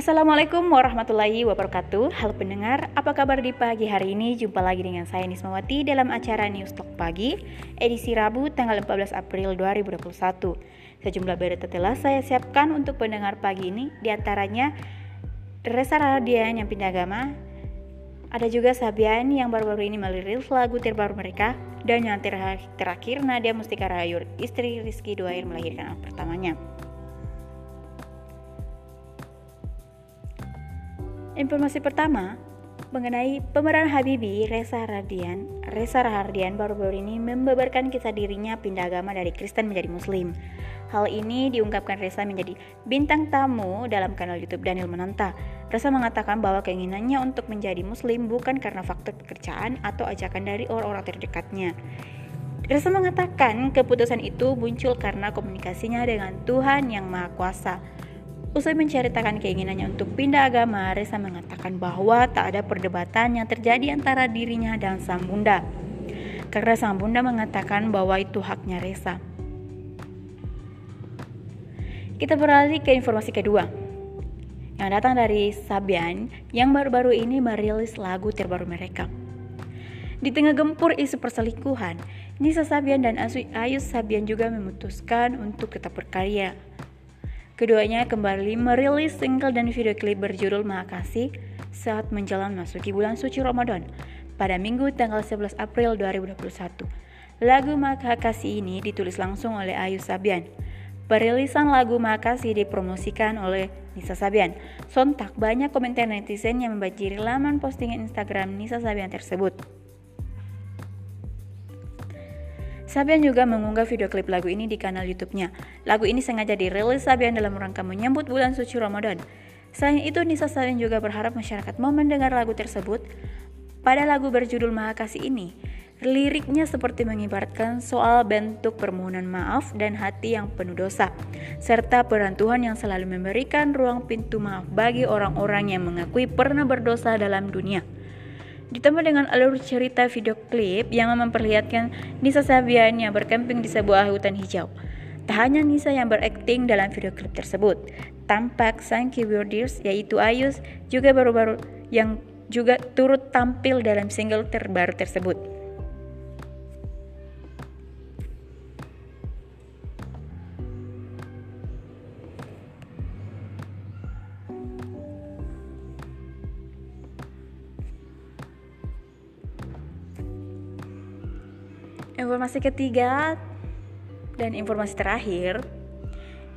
Assalamualaikum warahmatullahi wabarakatuh. Halo pendengar, apa kabar di pagi hari ini? Jumpa lagi dengan saya Nismawati dalam acara News Talk Pagi Edisi Rabu tanggal 14 April 2021 Sejumlah berita telah saya siapkan untuk pendengar pagi ini. Di antaranya Reza Radian yang pindah agama Ada juga Sabian yang baru-baru ini merilis lagu terbaru mereka Dan yang terakhir Nadia Mustika Rayur Istri Rizky Duair melahirkan anak pertamanya Informasi pertama mengenai pemeran Habibi Reza Radian. Reza Rahardian baru-baru ini membeberkan kisah dirinya pindah agama dari Kristen menjadi Muslim. Hal ini diungkapkan Reza menjadi bintang tamu dalam kanal YouTube Daniel Menanta. Reza mengatakan bahwa keinginannya untuk menjadi Muslim bukan karena faktor pekerjaan atau ajakan dari orang-orang terdekatnya. Reza mengatakan keputusan itu muncul karena komunikasinya dengan Tuhan yang Maha Kuasa. Usai menceritakan keinginannya untuk pindah agama, Reza mengatakan bahwa tak ada perdebatan yang terjadi antara dirinya dan sang bunda. Karena sang bunda mengatakan bahwa itu haknya Reza. Kita beralih ke informasi kedua yang datang dari Sabian yang baru-baru ini merilis lagu terbaru mereka. Di tengah gempur isu perselingkuhan, Nisa Sabian dan Ayu Sabian juga memutuskan untuk tetap berkarya Keduanya kembali merilis single dan video klip berjudul Makasih saat menjelang masuki bulan suci Ramadan pada Minggu tanggal 11 April 2021. Lagu Makasih ini ditulis langsung oleh Ayu Sabian. Perilisan lagu Makasih dipromosikan oleh Nisa Sabian. Sontak banyak komentar netizen yang membanjiri laman postingan Instagram Nisa Sabian tersebut. Sabian juga mengunggah video klip lagu ini di kanal YouTube-nya. Lagu ini sengaja dirilis Sabian dalam rangka menyambut bulan suci Ramadan. Selain itu, Nisa Sabian juga berharap masyarakat mau mendengar lagu tersebut. Pada lagu berjudul Maha Kasih ini, liriknya seperti mengibaratkan soal bentuk permohonan maaf dan hati yang penuh dosa, serta peran Tuhan yang selalu memberikan ruang pintu maaf bagi orang-orang yang mengakui pernah berdosa dalam dunia. Ditambah dengan alur cerita video klip yang memperlihatkan Nisa Sabian yang berkemping di sebuah hutan hijau. Tak hanya Nisa yang berakting dalam video klip tersebut, tampak sang keyboardist yaitu Ayus juga baru-baru yang juga turut tampil dalam single terbaru tersebut. Informasi ketiga dan informasi terakhir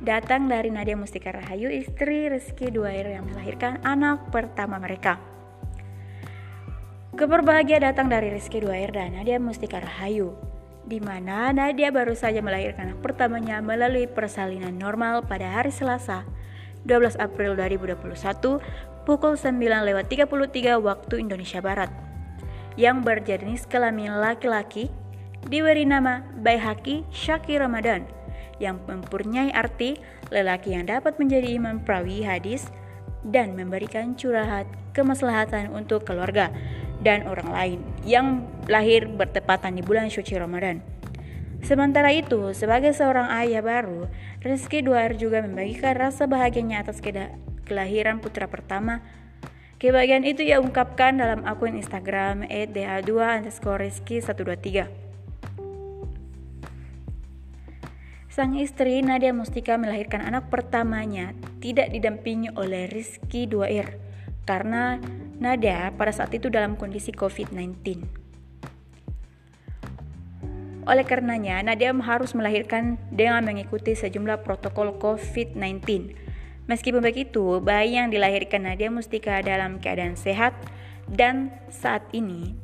datang dari Nadia Mustika Rahayu, istri Rizky Duair yang melahirkan anak pertama mereka. Keberbahagia datang dari Rizky Duair dan Nadia Mustika Rahayu, di mana Nadia baru saja melahirkan anak pertamanya melalui persalinan normal pada hari Selasa, 12 April 2021 pukul 9.33 waktu Indonesia Barat yang berjenis kelamin laki-laki diberi nama Baihaki Syaki Ramadan yang mempunyai arti lelaki yang dapat menjadi imam perawi hadis dan memberikan curahat kemaslahatan untuk keluarga dan orang lain yang lahir bertepatan di bulan suci Ramadan. Sementara itu, sebagai seorang ayah baru, Rizky Duar juga membagikan rasa bahagianya atas kelahiran putra pertama. Kebahagiaan itu ia ungkapkan dalam akun Instagram @dh2 Sang istri Nadia Mustika melahirkan anak pertamanya tidak didampingi oleh Rizky Duair karena Nadia pada saat itu dalam kondisi COVID-19. Oleh karenanya, Nadia harus melahirkan dengan mengikuti sejumlah protokol COVID-19. Meskipun begitu, bayi yang dilahirkan Nadia Mustika dalam keadaan sehat dan saat ini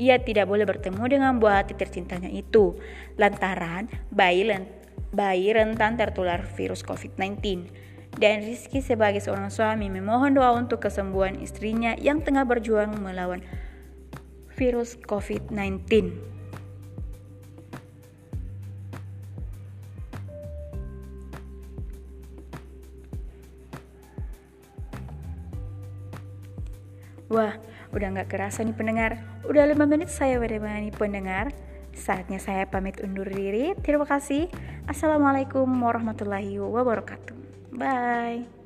ia tidak boleh bertemu dengan buah hati tercintanya itu lantaran bayi bayi rentan tertular virus COVID-19. Dan Rizky sebagai seorang suami memohon doa untuk kesembuhan istrinya yang tengah berjuang melawan virus COVID-19. Wah, udah nggak kerasa nih pendengar. Udah 5 menit saya menemani pendengar. Saatnya saya pamit undur diri. Terima kasih. Assalamualaikum warahmatullahi wabarakatuh. Bye.